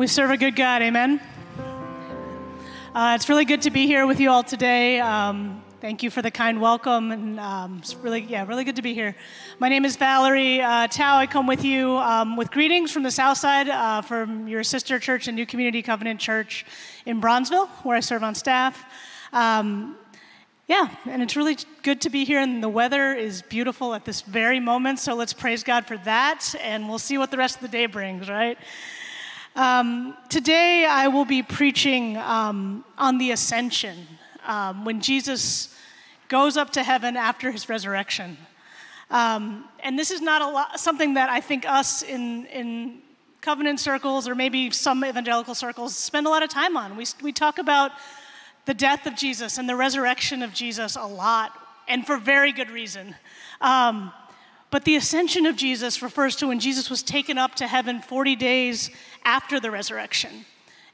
We serve a good God, amen. Uh, it's really good to be here with you all today. Um, thank you for the kind welcome, and um, it's really, yeah, really good to be here. My name is Valeri uh, Tao. I come with you um, with greetings from the South Side, uh, from your sister church and New Community Covenant Church in Bronzeville, where I serve on staff. Um, yeah, and it's really good to be here, and the weather is beautiful at this very moment, so let's praise God for that, and we'll see what the rest of the day brings, right? Um, today, I will be preaching um, on the ascension, um, when Jesus goes up to heaven after his resurrection. Um, and this is not lot, something that I think us in, in covenant circles or maybe some evangelical circles spend a lot of time on. We, we talk about the death of Jesus and the resurrection of Jesus a lot, and for very good reason. Um, but the ascension of Jesus refers to when Jesus was taken up to heaven 40 days after the resurrection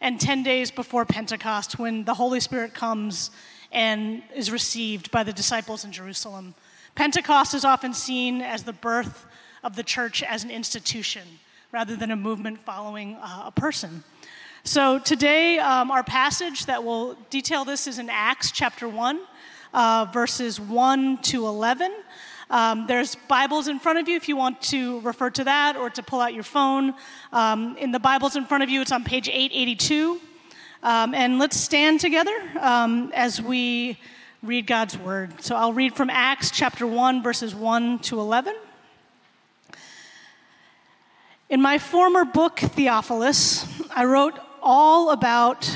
and 10 days before Pentecost when the Holy Spirit comes and is received by the disciples in Jerusalem. Pentecost is often seen as the birth of the church as an institution rather than a movement following uh, a person. So today, um, our passage that will detail this is in Acts chapter 1, uh, verses 1 to 11. Um, there's Bibles in front of you if you want to refer to that or to pull out your phone. Um, in the Bibles in front of you, it's on page 882. Um, and let's stand together um, as we read God's word. So I'll read from Acts chapter 1, verses 1 to 11. In my former book, Theophilus, I wrote all about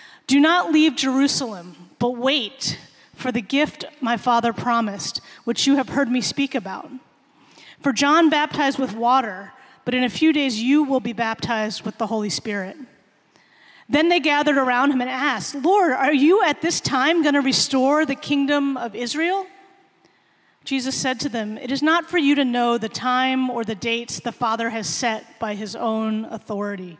Do not leave Jerusalem, but wait for the gift my father promised, which you have heard me speak about. For John baptized with water, but in a few days you will be baptized with the Holy Spirit. Then they gathered around him and asked, Lord, are you at this time going to restore the kingdom of Israel? Jesus said to them, It is not for you to know the time or the dates the Father has set by his own authority.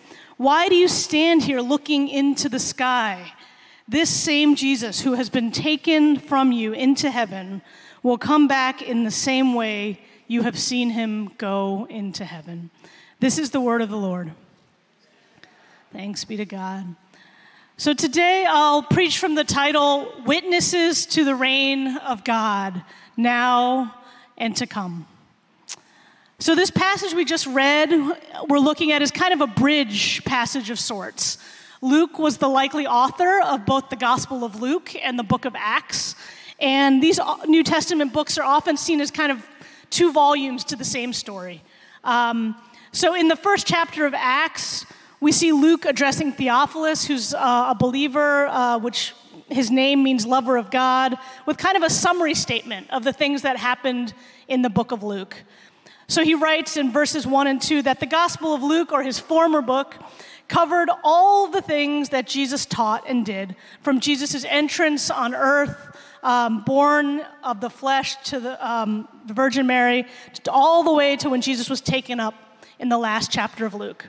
Why do you stand here looking into the sky? This same Jesus who has been taken from you into heaven will come back in the same way you have seen him go into heaven. This is the word of the Lord. Thanks be to God. So today I'll preach from the title Witnesses to the Reign of God, Now and to Come. So, this passage we just read, we're looking at is kind of a bridge passage of sorts. Luke was the likely author of both the Gospel of Luke and the book of Acts. And these New Testament books are often seen as kind of two volumes to the same story. Um, so, in the first chapter of Acts, we see Luke addressing Theophilus, who's uh, a believer, uh, which his name means lover of God, with kind of a summary statement of the things that happened in the book of Luke. So he writes in verses 1 and 2 that the Gospel of Luke, or his former book, covered all the things that Jesus taught and did, from Jesus' entrance on earth, um, born of the flesh to the, um, the Virgin Mary, all the way to when Jesus was taken up in the last chapter of Luke.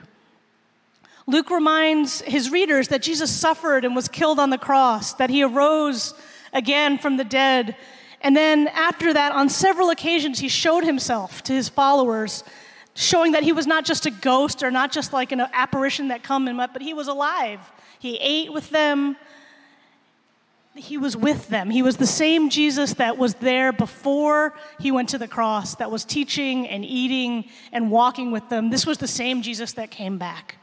Luke reminds his readers that Jesus suffered and was killed on the cross, that he arose again from the dead. And then, after that, on several occasions, he showed himself to his followers, showing that he was not just a ghost or not just like an apparition that come and went, but he was alive. He ate with them, he was with them. He was the same Jesus that was there before he went to the cross, that was teaching and eating and walking with them. This was the same Jesus that came back.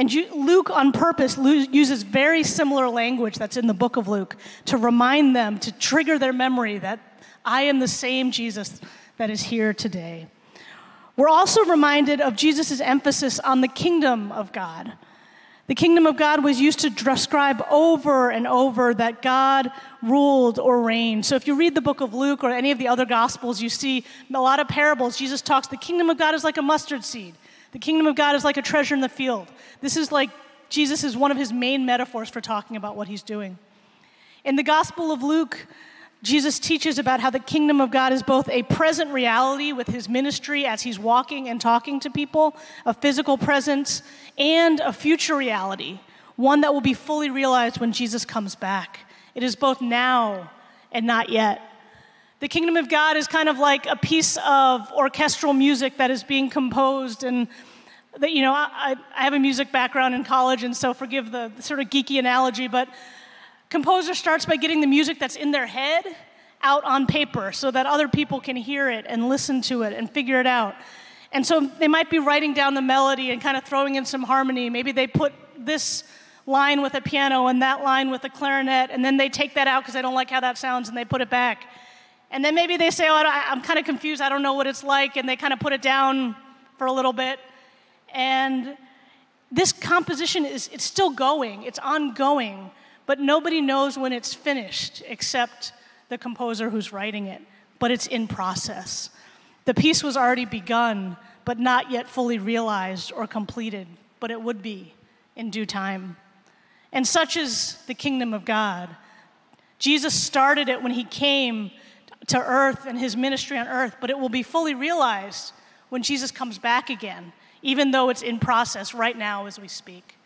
And Luke, on purpose, uses very similar language that's in the book of Luke to remind them, to trigger their memory that I am the same Jesus that is here today. We're also reminded of Jesus' emphasis on the kingdom of God. The kingdom of God was used to describe over and over that God ruled or reigned. So if you read the book of Luke or any of the other gospels, you see a lot of parables. Jesus talks, the kingdom of God is like a mustard seed. The kingdom of God is like a treasure in the field. This is like Jesus is one of his main metaphors for talking about what he's doing. In the gospel of Luke, Jesus teaches about how the kingdom of God is both a present reality with his ministry as he's walking and talking to people, a physical presence, and a future reality, one that will be fully realized when Jesus comes back. It is both now and not yet. The kingdom of God is kind of like a piece of orchestral music that is being composed and that you know I, I have a music background in college and so forgive the, the sort of geeky analogy but Composer starts by getting the music that's in their head out on paper so that other people can hear it and listen to it and figure it out. And so they might be writing down the melody and kind of throwing in some harmony. Maybe they put this line with a piano and that line with a clarinet, and then they take that out because they don't like how that sounds and they put it back. And then maybe they say, Oh, I'm kind of confused, I don't know what it's like, and they kind of put it down for a little bit. And this composition is it's still going, it's ongoing but nobody knows when it's finished except the composer who's writing it. But it's in process. The piece was already begun, but not yet fully realized or completed, but it would be in due time. And such is the kingdom of God. Jesus started it when he came to earth and his ministry on earth, but it will be fully realized when Jesus comes back again, even though it's in process right now as we speak.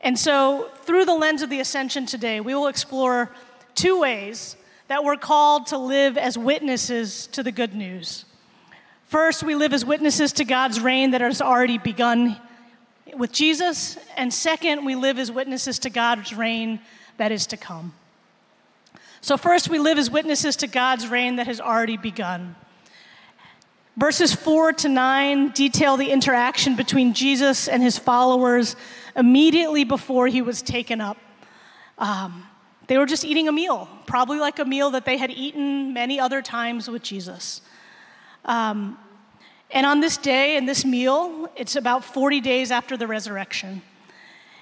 And so, through the lens of the ascension today, we will explore two ways that we're called to live as witnesses to the good news. First, we live as witnesses to God's reign that has already begun with Jesus. And second, we live as witnesses to God's reign that is to come. So, first, we live as witnesses to God's reign that has already begun. Verses 4 to 9 detail the interaction between Jesus and his followers immediately before he was taken up. Um, they were just eating a meal, probably like a meal that they had eaten many other times with Jesus. Um, and on this day and this meal, it's about 40 days after the resurrection.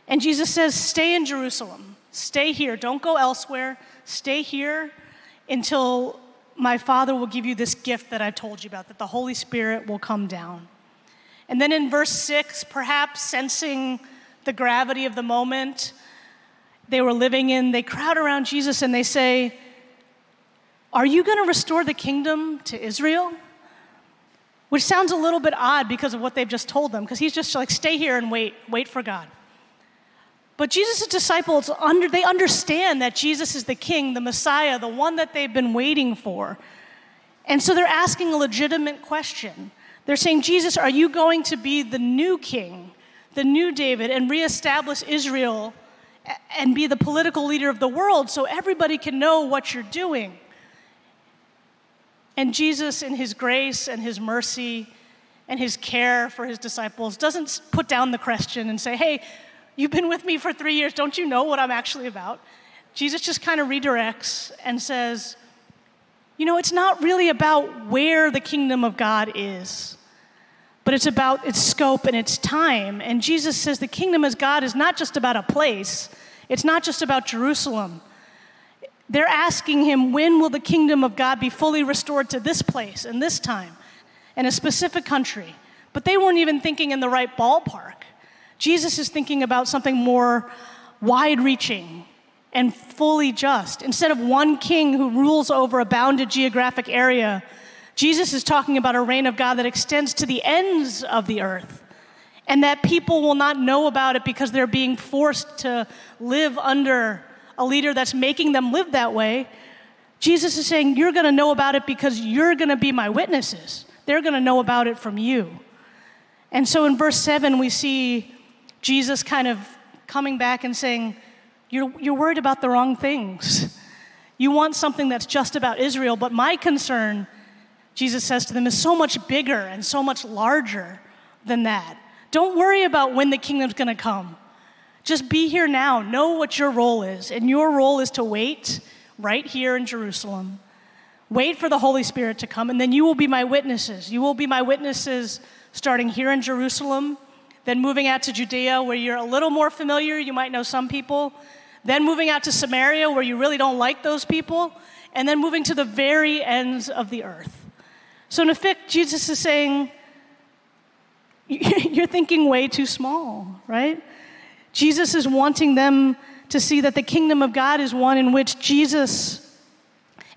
And Jesus says, Stay in Jerusalem, stay here, don't go elsewhere, stay here until my Father will give you this gift that I told you about, that the Holy Spirit will come down. And then in verse 6, perhaps sensing the gravity of the moment they were living in, they crowd around Jesus and they say, Are you going to restore the kingdom to Israel? Which sounds a little bit odd because of what they've just told them, because he's just like, Stay here and wait, wait for God. But Jesus' disciples, under, they understand that Jesus is the king, the Messiah, the one that they've been waiting for. And so they're asking a legitimate question. They're saying, Jesus, are you going to be the new king? the new David and reestablish Israel and be the political leader of the world so everybody can know what you're doing. And Jesus, in his grace and his mercy and his care for his disciples, doesn't put down the question and say, Hey, you've been with me for three years. Don't you know what I'm actually about? Jesus just kind of redirects and says, You know, it's not really about where the kingdom of God is but it's about its scope and its time. And Jesus says the kingdom of God is not just about a place, it's not just about Jerusalem. They're asking him, when will the kingdom of God be fully restored to this place and this time and a specific country? But they weren't even thinking in the right ballpark. Jesus is thinking about something more wide reaching and fully just. Instead of one king who rules over a bounded geographic area, Jesus is talking about a reign of God that extends to the ends of the earth and that people will not know about it because they're being forced to live under a leader that's making them live that way. Jesus is saying, You're going to know about it because you're going to be my witnesses. They're going to know about it from you. And so in verse 7, we see Jesus kind of coming back and saying, You're, you're worried about the wrong things. You want something that's just about Israel, but my concern Jesus says to them, is so much bigger and so much larger than that. Don't worry about when the kingdom's to come. Just be here now. Know what your role is. And your role is to wait right here in Jerusalem. Wait for the Holy Spirit to come, and then you will be my witnesses. You will be my witnesses starting here in Jerusalem, then moving out to Judea, where you're a little more familiar. You might know some people. Then moving out to Samaria, where you really don't like those people. And then moving to the very ends of the earth. So, in effect, Jesus is saying, You're thinking way too small, right? Jesus is wanting them to see that the kingdom of God is one in which Jesus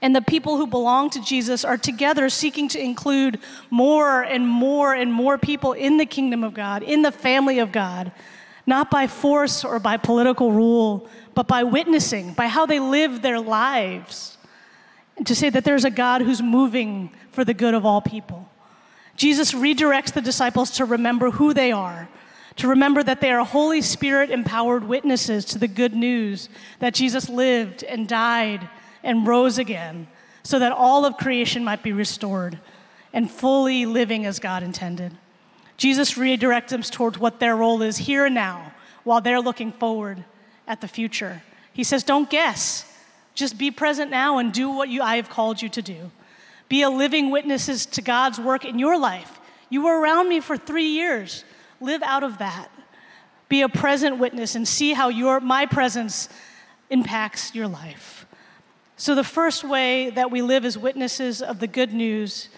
and the people who belong to Jesus are together seeking to include more and more and more people in the kingdom of God, in the family of God, not by force or by political rule, but by witnessing, by how they live their lives. And to say that there's a God who's moving for the good of all people. Jesus redirects the disciples to remember who they are, to remember that they are Holy Spirit empowered witnesses to the good news that Jesus lived and died and rose again so that all of creation might be restored and fully living as God intended. Jesus redirects them towards what their role is here and now while they're looking forward at the future. He says, Don't guess. Just be present now and do what you, I have called you to do. Be a living witnesses to God's work in your life. You were around me for three years. Live out of that. Be a present witness and see how your, my presence impacts your life. So, the first way that we live as witnesses of the good news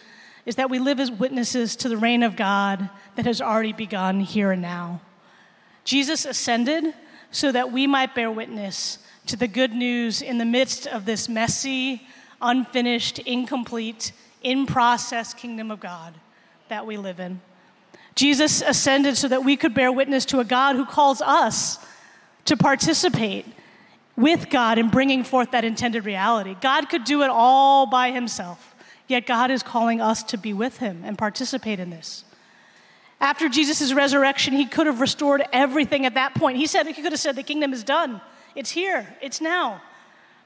is that we live as witnesses to the reign of God that has already begun here and now. Jesus ascended so that we might bear witness to the good news in the midst of this messy, unfinished, incomplete, in process kingdom of God that we live in. Jesus ascended so that we could bear witness to a God who calls us to participate with God in bringing forth that intended reality. God could do it all by himself, yet God is calling us to be with him and participate in this. After Jesus' resurrection, he could have restored everything at that point. He said he could have said the kingdom is done. It's here. It's now.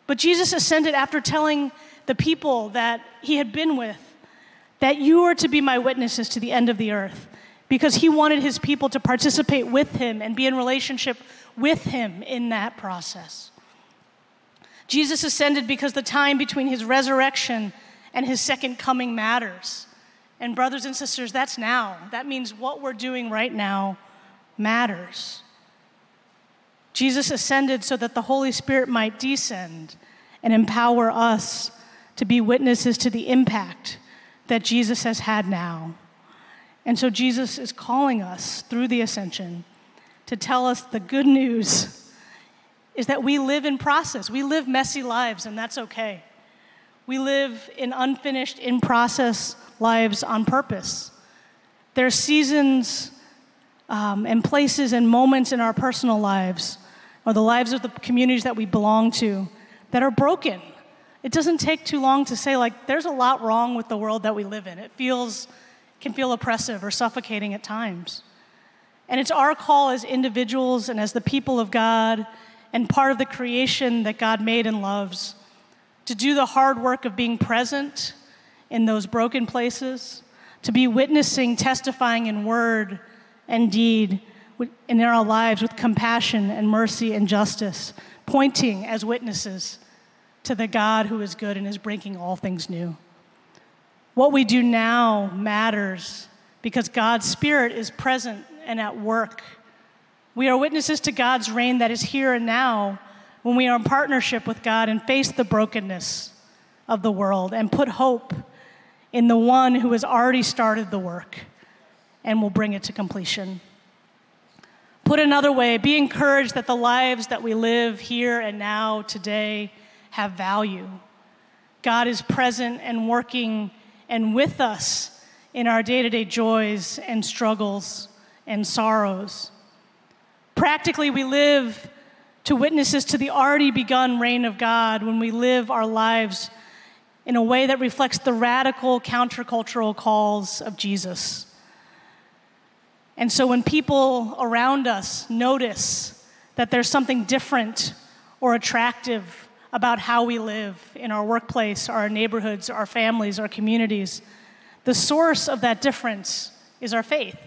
But Jesus ascended after telling the people that he had been with that you are to be my witnesses to the end of the earth because he wanted his people to participate with him and be in relationship with him in that process. Jesus ascended because the time between his resurrection and his second coming matters. And, brothers and sisters, that's now. That means what we're doing right now matters. Jesus ascended so that the Holy Spirit might descend and empower us to be witnesses to the impact that Jesus has had now. And so Jesus is calling us through the ascension to tell us the good news is that we live in process. We live messy lives, and that's okay. We live in unfinished, in process lives on purpose. There are seasons um, and places and moments in our personal lives, or the lives of the communities that we belong to, that are broken. It doesn't take too long to say, like, there's a lot wrong with the world that we live in. It feels, can feel oppressive or suffocating at times. And it's our call as individuals and as the people of God and part of the creation that God made and loves, to do the hard work of being present in those broken places, to be witnessing, testifying in word and deed in our lives with compassion and mercy and justice, pointing as witnesses to the God who is good and is bringing all things new. What we do now matters because God's Spirit is present and at work we are witnesses to God's reign that is here and now when we are in partnership with God and face the brokenness of the world and put hope in the one who has already started the work and will bring it to completion. Put another way, be encouraged that the lives that we live here and now today have value. God is present and working and with us in our day to day joys and struggles and sorrows. Practically, we live to witnesses to the already begun reign of God when we live our lives in a way that reflects the radical countercultural calls of Jesus. And so when people around us notice that there's something different or attractive about how we live in our workplace, our neighborhoods, our families, our communities, the source of that difference is our faith.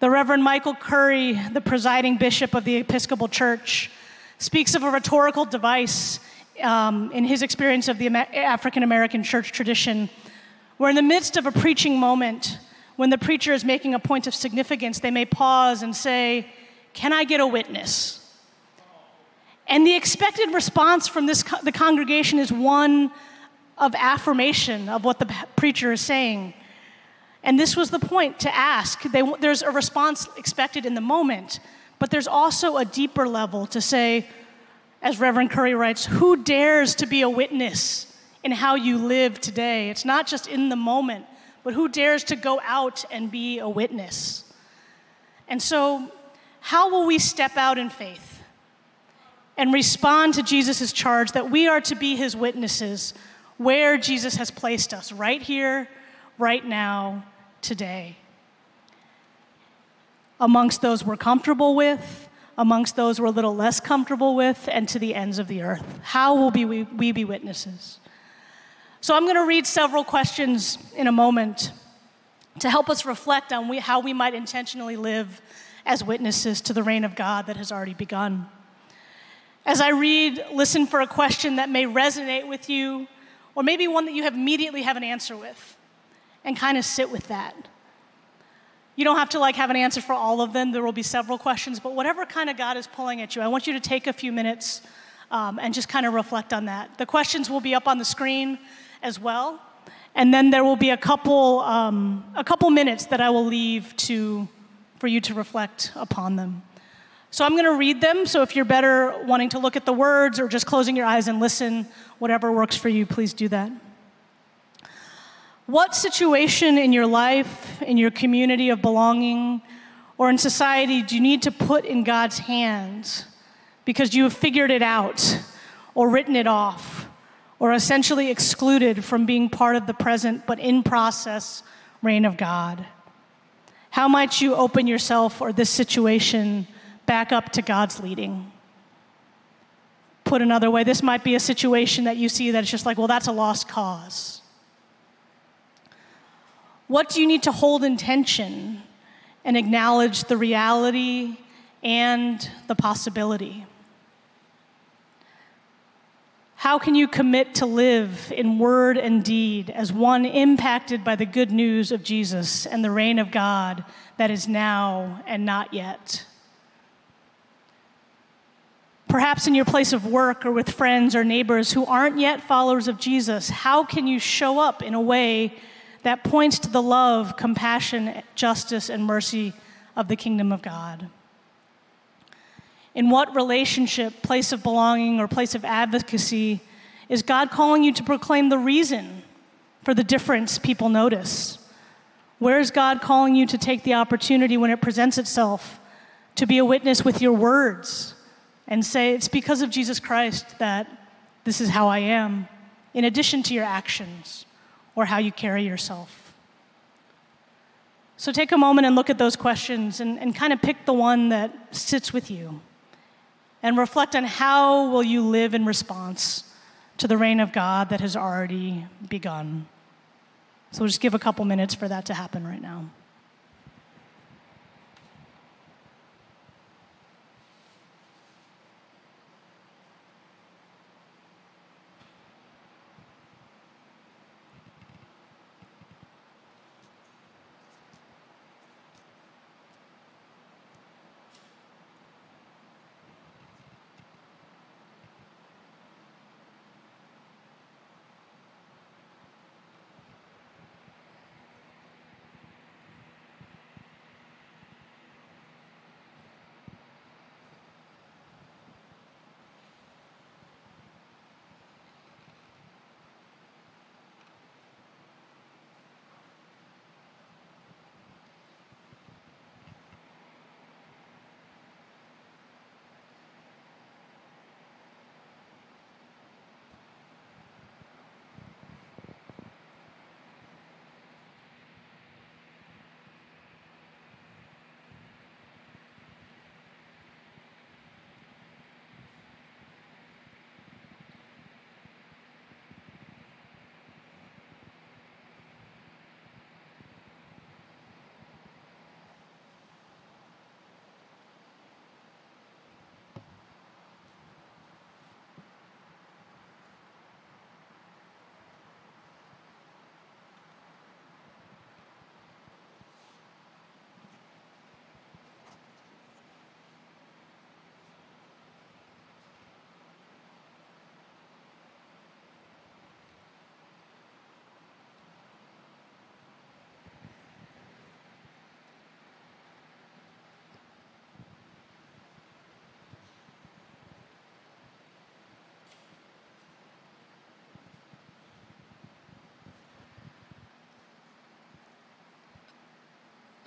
The Reverend Michael Curry, the presiding bishop of the Episcopal Church, speaks of a rhetorical device um, in his experience of the African American church tradition, where in the midst of a preaching moment, when the preacher is making a point of significance, they may pause and say, Can I get a witness? And the expected response from this, the congregation is one of affirmation of what the preacher is saying. And this was the point to ask. They, there's a response expected in the moment, but there's also a deeper level to say, as Reverend Curry writes, who dares to be a witness in how you live today? It's not just in the moment, but who dares to go out and be a witness? And so, how will we step out in faith and respond to Jesus' charge that we are to be his witnesses where Jesus has placed us, right here, right now, today. Amongst those we're comfortable with, amongst those we're a little less comfortable with, and to the ends of the earth. How will we, we be witnesses? So I'm going to read several questions in a moment to help us reflect on we, how we might intentionally live as witnesses to the reign of God that has already begun. As I read, listen for a question that may resonate with you, or maybe one that you immediately have an answer with and kind of sit with that. You don't have to like have an answer for all of them. There will be several questions, but whatever kind of God is pulling at you, I want you to take a few minutes um, and just kind of reflect on that. The questions will be up on the screen as well, and then there will be a couple um, a couple minutes that I will leave to for you to reflect upon them. So I'm going to read them. So if you're better wanting to look at the words or just closing your eyes and listen, whatever works for you, please do that. What situation in your life, in your community of belonging, or in society do you need to put in God's hands because you have figured it out or written it off or essentially excluded from being part of the present but in process reign of God? How might you open yourself or this situation back up to God's leading? Put another way, this might be a situation that you see that it's just like, well, that's a lost cause. What do you need to hold in tension and acknowledge the reality and the possibility? How can you commit to live in word and deed as one impacted by the good news of Jesus and the reign of God that is now and not yet? Perhaps in your place of work or with friends or neighbors who aren't yet followers of Jesus, how can you show up in a way that points to the love, compassion, justice, and mercy of the kingdom of God. In what relationship, place of belonging, or place of advocacy is God calling you to proclaim the reason for the difference people notice? Where is God calling you to take the opportunity when it presents itself to be a witness with your words and say, It's because of Jesus Christ that this is how I am, in addition to your actions? Or how you carry yourself. So take a moment and look at those questions and, and kind of pick the one that sits with you. And reflect on how will you live in response to the reign of God that has already begun. So we'll just give a couple minutes for that to happen right now.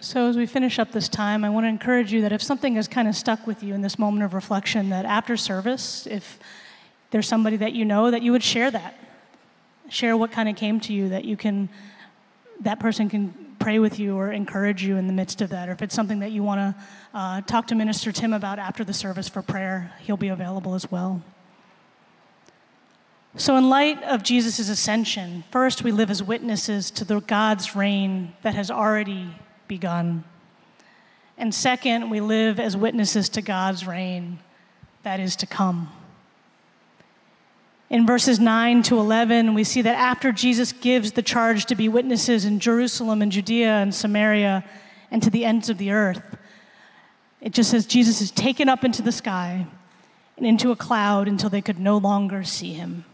So, as we finish up this time, I want to encourage you that if something has kind of stuck with you in this moment of reflection, that after service, if there's somebody that you know, that you would share that. Share what kind of came to you that you can, that person can pray with you or encourage you in the midst of that. Or if it's something that you want to uh, talk to Minister Tim about after the service for prayer, he'll be available as well. So, in light of Jesus' ascension, first we live as witnesses to the God's reign that has already begun. And second, we live as witnesses to God's reign that is to come. In verses 9 to 11, we see that after Jesus gives the charge to be witnesses in Jerusalem and Judea and Samaria and to the ends of the earth, it just says Jesus is taken up into the sky and into a cloud until they could no longer see him.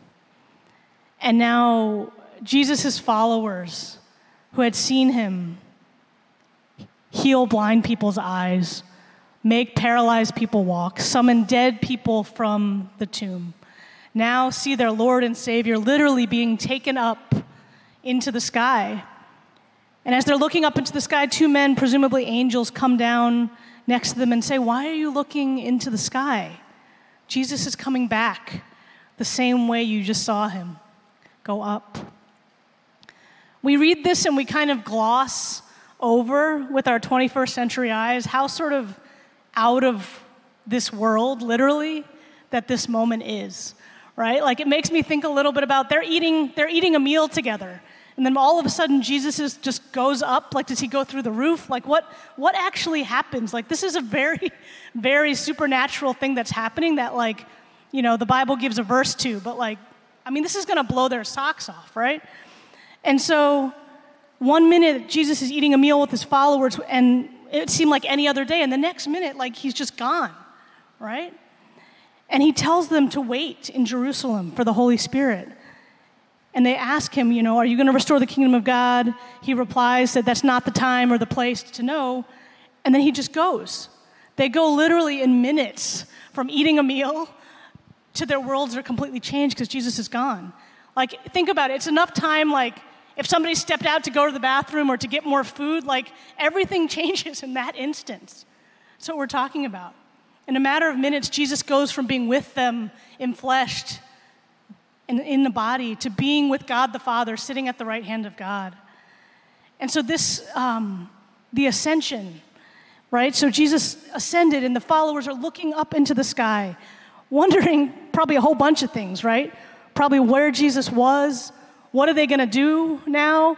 And now, Jesus' followers who had seen him heal blind people's eyes, make paralyzed people walk, summon dead people from the tomb now see their Lord and Savior literally being taken up into the sky. And as they're looking up into the sky, two men, presumably angels, come down next to them and say, Why are you looking into the sky? Jesus is coming back the same way you just saw him go up. We read this and we kind of gloss over with our 21st century eyes how sort of out of this world, literally, that this moment is right? Like it makes me think a little bit about they're eating, they're eating a meal together. And then all of a sudden Jesus is, just goes up. Like, does he go through the roof? Like, what, what actually happens? Like, this is a very, very supernatural thing that's happening that, like, you know, the Bible gives a verse to, but like, I mean, this is gonna blow their socks off, right? And so, one minute, Jesus is eating a meal with his followers, and it seemed like any other day. And the next minute, like, he's just gone, right? And he tells them to wait in Jerusalem for the Holy Spirit. And they ask him, you know, are you going to restore the kingdom of God? He replies that that's not the time or the place to know. And then he just goes. They go literally in minutes from eating a meal to their worlds are completely changed because Jesus is gone. Like, think about it. It's enough time, like, if somebody stepped out to go to the bathroom or to get more food, like, everything changes in that instance. That's what we're talking about. In a matter of minutes, Jesus goes from being with them in flesh and in the body to being with God the Father, sitting at the right hand of God. And so, this, um, the ascension, right? So, Jesus ascended, and the followers are looking up into the sky, wondering probably a whole bunch of things, right? Probably where Jesus was. What are they going to do now?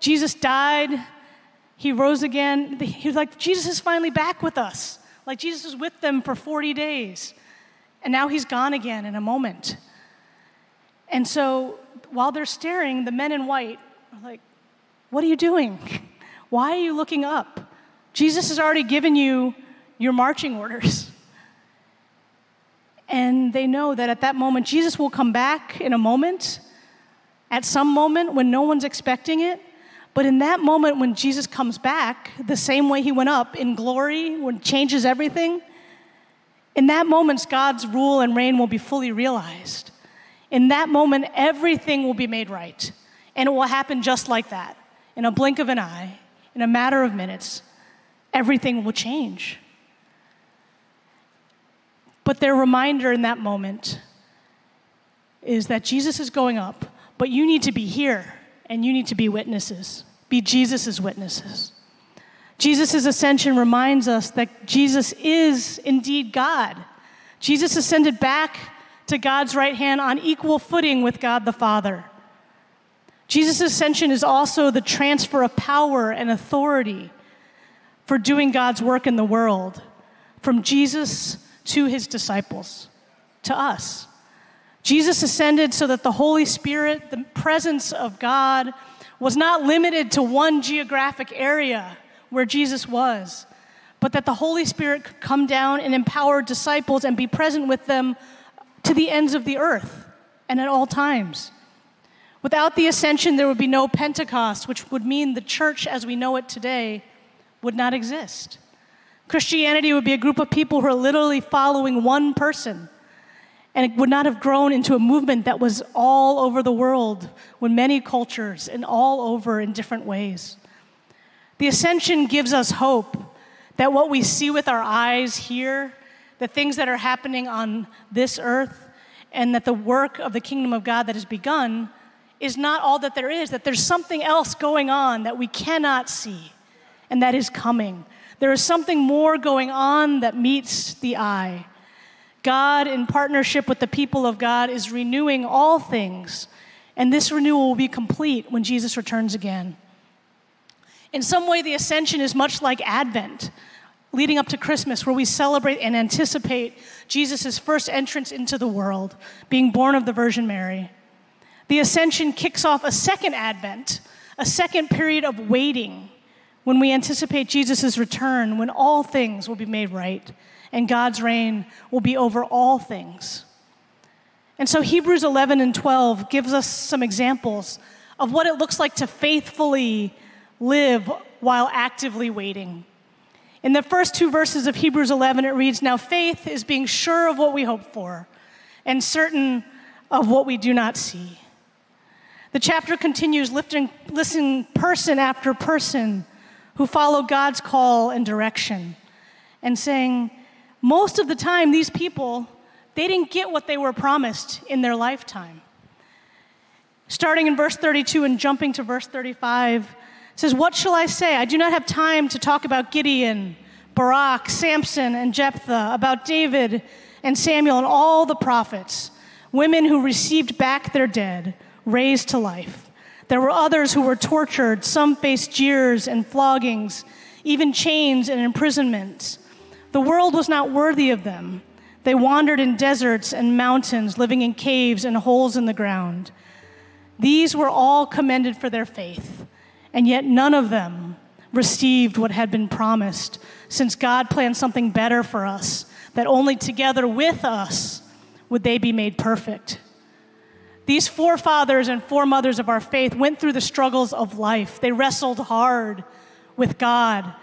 Jesus died. He rose again. He's like, Jesus is finally back with us. Like Jesus was with them for 40 days, and now he's gone again in a moment. And so while they're staring, the men in white are like, What are you doing? Why are you looking up? Jesus has already given you your marching orders. And they know that at that moment, Jesus will come back in a moment, at some moment when no one's expecting it. But in that moment when Jesus comes back, the same way he went up in glory, when changes everything, in that moment, God's rule and reign will be fully realized. In that moment, everything will be made right. And it will happen just like that. In a blink of an eye, in a matter of minutes, everything will change. But their reminder in that moment is that Jesus is going up, but you need to be here and you need to be witnesses. Be Jesus' witnesses. Jesus' ascension reminds us that Jesus is indeed God. Jesus ascended back to God's right hand on equal footing with God the Father. Jesus' ascension is also the transfer of power and authority for doing God's work in the world from Jesus to his disciples, to us. Jesus ascended so that the Holy Spirit, the presence of God, was not limited to one geographic area where Jesus was, but that the Holy Spirit could come down and empower disciples and be present with them to the ends of the earth and at all times. Without the ascension, there would be no Pentecost, which would mean the church as we know it today would not exist. Christianity would be a group of people who are literally following one person and it would not have grown into a movement that was all over the world with many cultures and all over in different ways. The ascension gives us hope that what we see with our eyes here, the things that are happening on this earth, and that the work of the kingdom of God that has begun is not all that there is, that there's something else going on that we cannot see, and that is coming. There is something more going on that meets the eye. God, in partnership with the people of God, is renewing all things, and this renewal will be complete when Jesus returns again. In some way, the ascension is much like Advent, leading up to Christmas, where we celebrate and anticipate Jesus' first entrance into the world, being born of the Virgin Mary. The ascension kicks off a second Advent, a second period of waiting when we anticipate Jesus' return, when all things will be made right and God's reign will be over all things. And so Hebrews 11 and 12 gives us some examples of what it looks like to faithfully live while actively waiting. In the first two verses of Hebrews 11, it reads Now faith is being sure of what we hope for and certain of what we do not see. The chapter continues lifting, listening person after person who follow God's call and direction and saying, most of the time, these people, they didn't get what they were promised in their lifetime. Starting in verse 32 and jumping to verse 35, says, What shall I say? I do not have time to talk about Gideon, Barak, Samson, and Jephthah, about David and Samuel and all the prophets, women who received back their dead raised to life. There were others who were tortured, some faced jeers and floggings, even chains and imprisonments. The world was not worthy of them. They wandered in deserts and mountains, living in caves and holes in the ground. These were all commended for their faith, and yet none of them received what had been promised, since God planned something better for us, that only together with us would they be made perfect. These forefathers and foremothers of our faith went through the struggles of life. They wrestled hard with God,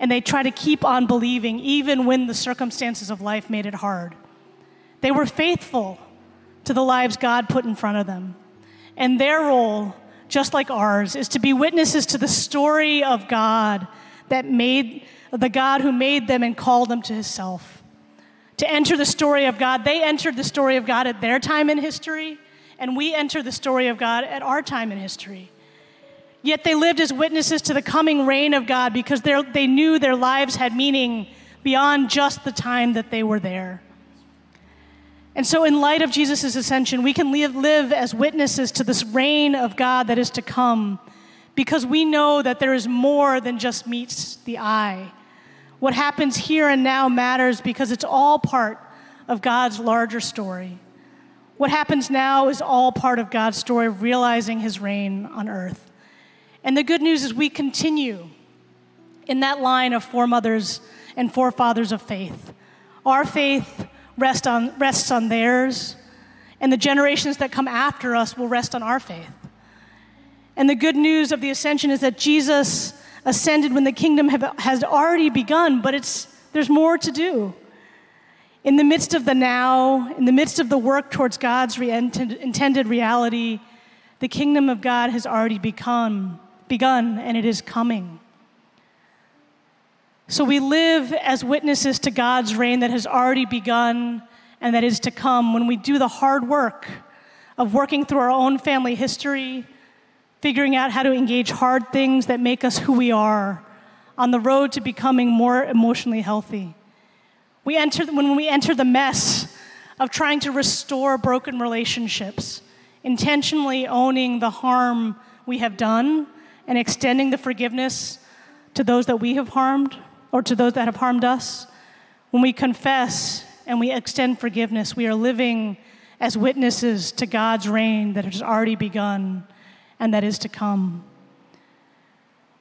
and they tried to keep on believing even when the circumstances of life made it hard. They were faithful to the lives God put in front of them. And their role, just like ours, is to be witnesses to the story of God that made the God who made them and called them to himself. To enter the story of God, they entered the story of God at their time in history and we enter the story of God at our time in history. Yet they lived as witnesses to the coming reign of God because they knew their lives had meaning beyond just the time that they were there. And so, in light of Jesus' ascension, we can live, live as witnesses to this reign of God that is to come because we know that there is more than just meets the eye. What happens here and now matters because it's all part of God's larger story. What happens now is all part of God's story of realizing his reign on earth. And the good news is we continue in that line of foremothers and forefathers of faith. Our faith rest on, rests on theirs, and the generations that come after us will rest on our faith. And the good news of the ascension is that Jesus ascended when the kingdom have, has already begun, but it's, there's more to do. In the midst of the now, in the midst of the work towards God's re- intended reality, the kingdom of God has already become, begun and it is coming. So we live as witnesses to God's reign that has already begun and that is to come when we do the hard work of working through our own family history, figuring out how to engage hard things that make us who we are on the road to becoming more emotionally healthy. We enter, when we enter the mess of trying to restore broken relationships, intentionally owning the harm we have done and extending the forgiveness to those that we have harmed or to those that have harmed us, when we confess and we extend forgiveness, we are living as witnesses to God's reign that has already begun and that is to come.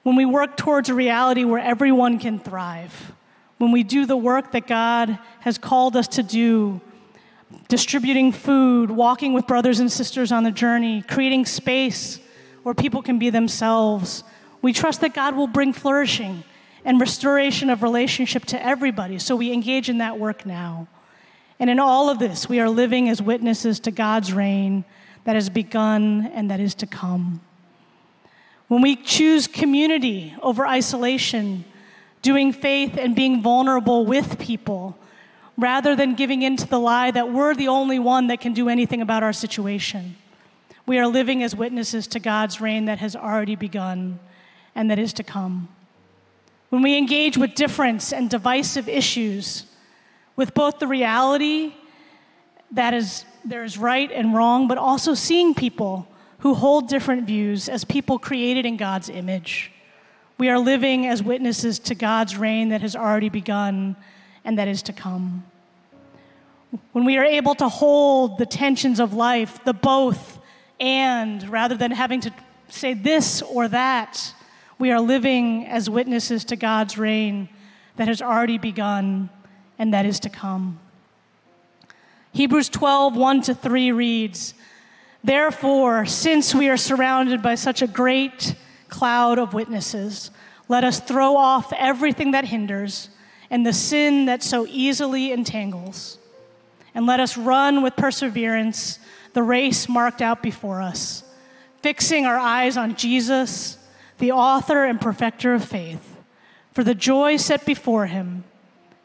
When we work towards a reality where everyone can thrive, when we do the work that God has called us to do, distributing food, walking with brothers and sisters on the journey, creating space where people can be themselves, we trust that God will bring flourishing and restoration of relationship to everybody. So we engage in that work now. And in all of this, we are living as witnesses to God's reign that has begun and that is to come. when we choose community over isolation, doing faith and being vulnerable with people, rather than giving in to the lie that we're the only one that can do anything about our situation. We are living as witnesses to God's reign that has already begun and that is to come. When we engage with difference and divisive issues, with both the reality that is there is right and wrong, but also seeing people who hold different views as people created in God's image. We are living as witnesses to God's reign that has already begun and that is to come. When we are able to hold the tensions of life, the both and, rather than having to say this or that, we are living as witnesses to God's reign that has already begun and that is to come. Hebrews 12, 1 to 3 reads, Therefore, since we are surrounded by such a great cloud of witnesses, let us throw off everything that hinders and the sin that so easily entangles. And let us run with perseverance the race marked out before us, fixing our eyes on Jesus, the author and perfecter of faith. For the joy set before him,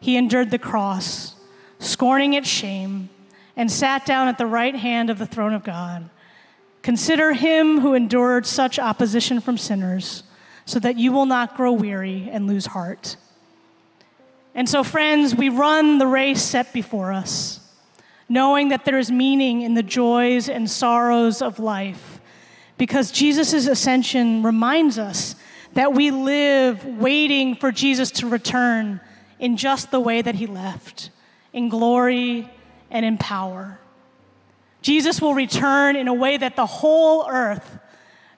he endured the cross, scorning its shame and sat down at the right hand of the throne of God. Consider him who endured such opposition from sinners, so that you will not grow weary and lose heart. And so, friends, we run the race set before us, knowing that there is meaning in the joys and sorrows of life, because Jesus' ascension reminds us that we live waiting for Jesus to return in just the way that he left in glory and in power. Jesus will return in a way that the whole earth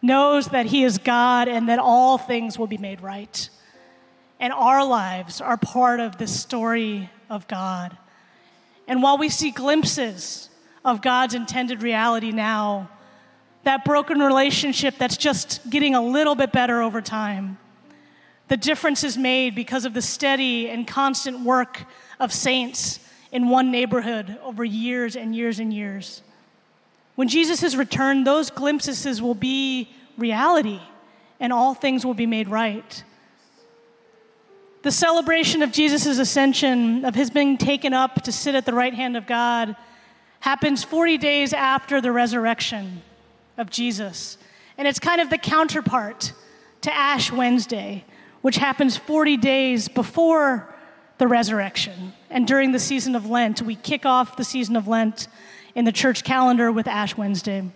knows that he is God and that all things will be made right. And our lives are part of this story of God. And while we see glimpses of God's intended reality now, that broken relationship that's just getting a little bit better over time, the difference is made because of the steady and constant work of saints in one neighborhood over years and years and years. When Jesus is returned, those glimpses will be reality and all things will be made right. The celebration of Jesus' ascension, of his being taken up to sit at the right hand of God, happens 40 days after the resurrection of Jesus. And it's kind of the counterpart to Ash Wednesday, which happens 40 days before the resurrection. And during the season of Lent, we kick off the season of Lent in the church calendar with Ash Wednesday.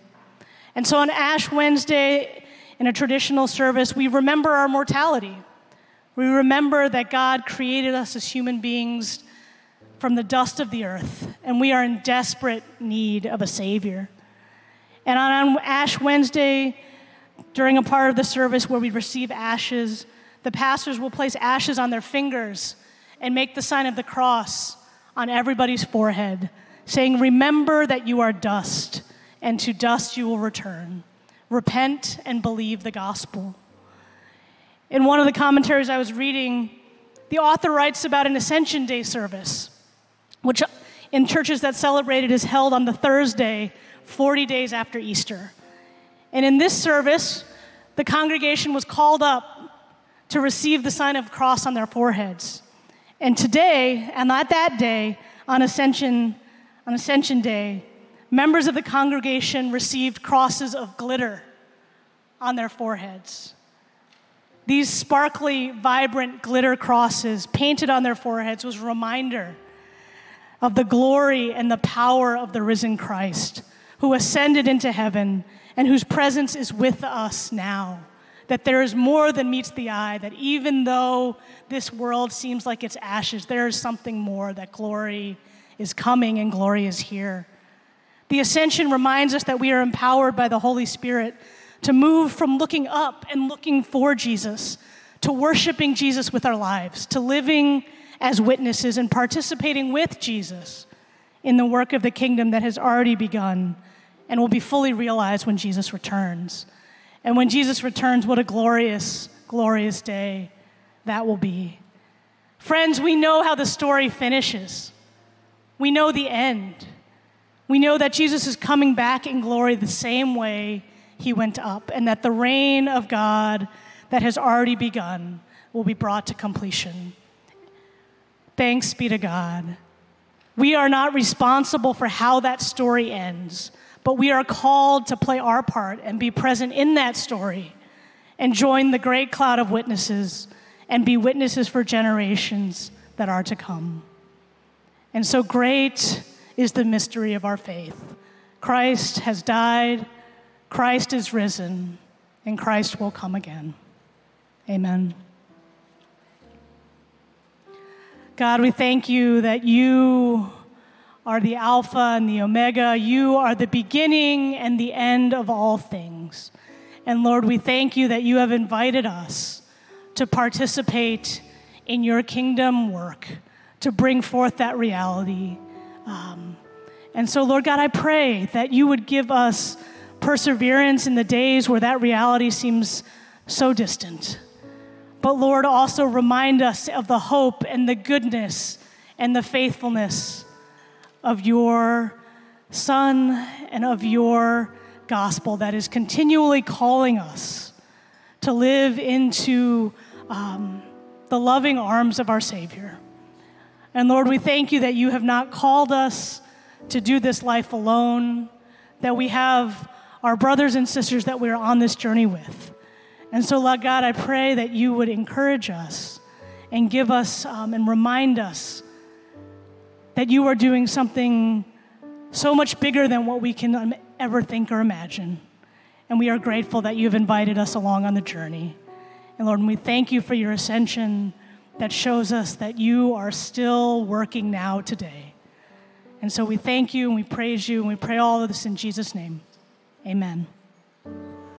And so on Ash Wednesday, in a traditional service, we remember our mortality. We remember that God created us as human beings from the dust of the earth, and we are in desperate need of a Savior. And on Ash Wednesday, during a part of the service where we receive ashes, the pastors will place ashes on their fingers and make the sign of the cross on everybody's forehead, saying, Remember that you are dust, and to dust you will return. Repent and believe the gospel. In one of the commentaries I was reading, the author writes about an Ascension Day service, which in churches that celebrate it is held on the Thursday, 40 days after Easter. And in this service, the congregation was called up to receive the sign of cross on their foreheads. And today, and not that day, on Ascension, on Ascension Day, members of the congregation received crosses of glitter on their foreheads. These sparkly, vibrant glitter crosses painted on their foreheads was a reminder of the glory and the power of the risen Christ who ascended into heaven and whose presence is with us now that there is more than meets the eye, that even though this world seems like it's ashes, there is something more, that glory is coming and glory is here. The ascension reminds us that we are empowered by the Holy Spirit to move from looking up and looking for Jesus to worshiping Jesus with our lives, to living as witnesses and participating with Jesus in the work of the kingdom that has already begun and will be fully realized when Jesus returns. And when Jesus returns, what a glorious, glorious day that will be. Friends, we know how the story finishes. We know the end. We know that Jesus is coming back in glory the same way he went up, and that the reign of God that has already begun will be brought to completion. Thanks be to God. We are not responsible for how that story ends, but we are called to play our part and be present in that story and join the great cloud of witnesses and be witnesses for generations that are to come. And so great is the mystery of our faith. Christ has died, Christ is risen, and Christ will come again. Amen. God, we thank you that you are the Alpha and the Omega. You are the beginning and the end of all things. And Lord, we thank you that you have invited us to participate in your kingdom work, to bring forth that reality. Um, and so, Lord God, I pray that you would give us perseverance in the days where that reality seems so distant. But Lord, also remind us of the hope and the goodness and the faithfulness of your Son and of your gospel that is continually calling us to live into um, the loving arms of our Savior. And Lord, we thank you that you have not called us to do this life alone, that we have our brothers and sisters that we're on this journey with. And so, Lord God, I pray that you would encourage us and give us um, and remind us that you are doing something so much bigger than what we can um, ever think or imagine. And we are grateful that you've invited us along on the journey. And Lord, we thank you for your ascension that shows us that you are still working now today. And so we thank you and we praise you and we pray all of this in Jesus' name. Amen.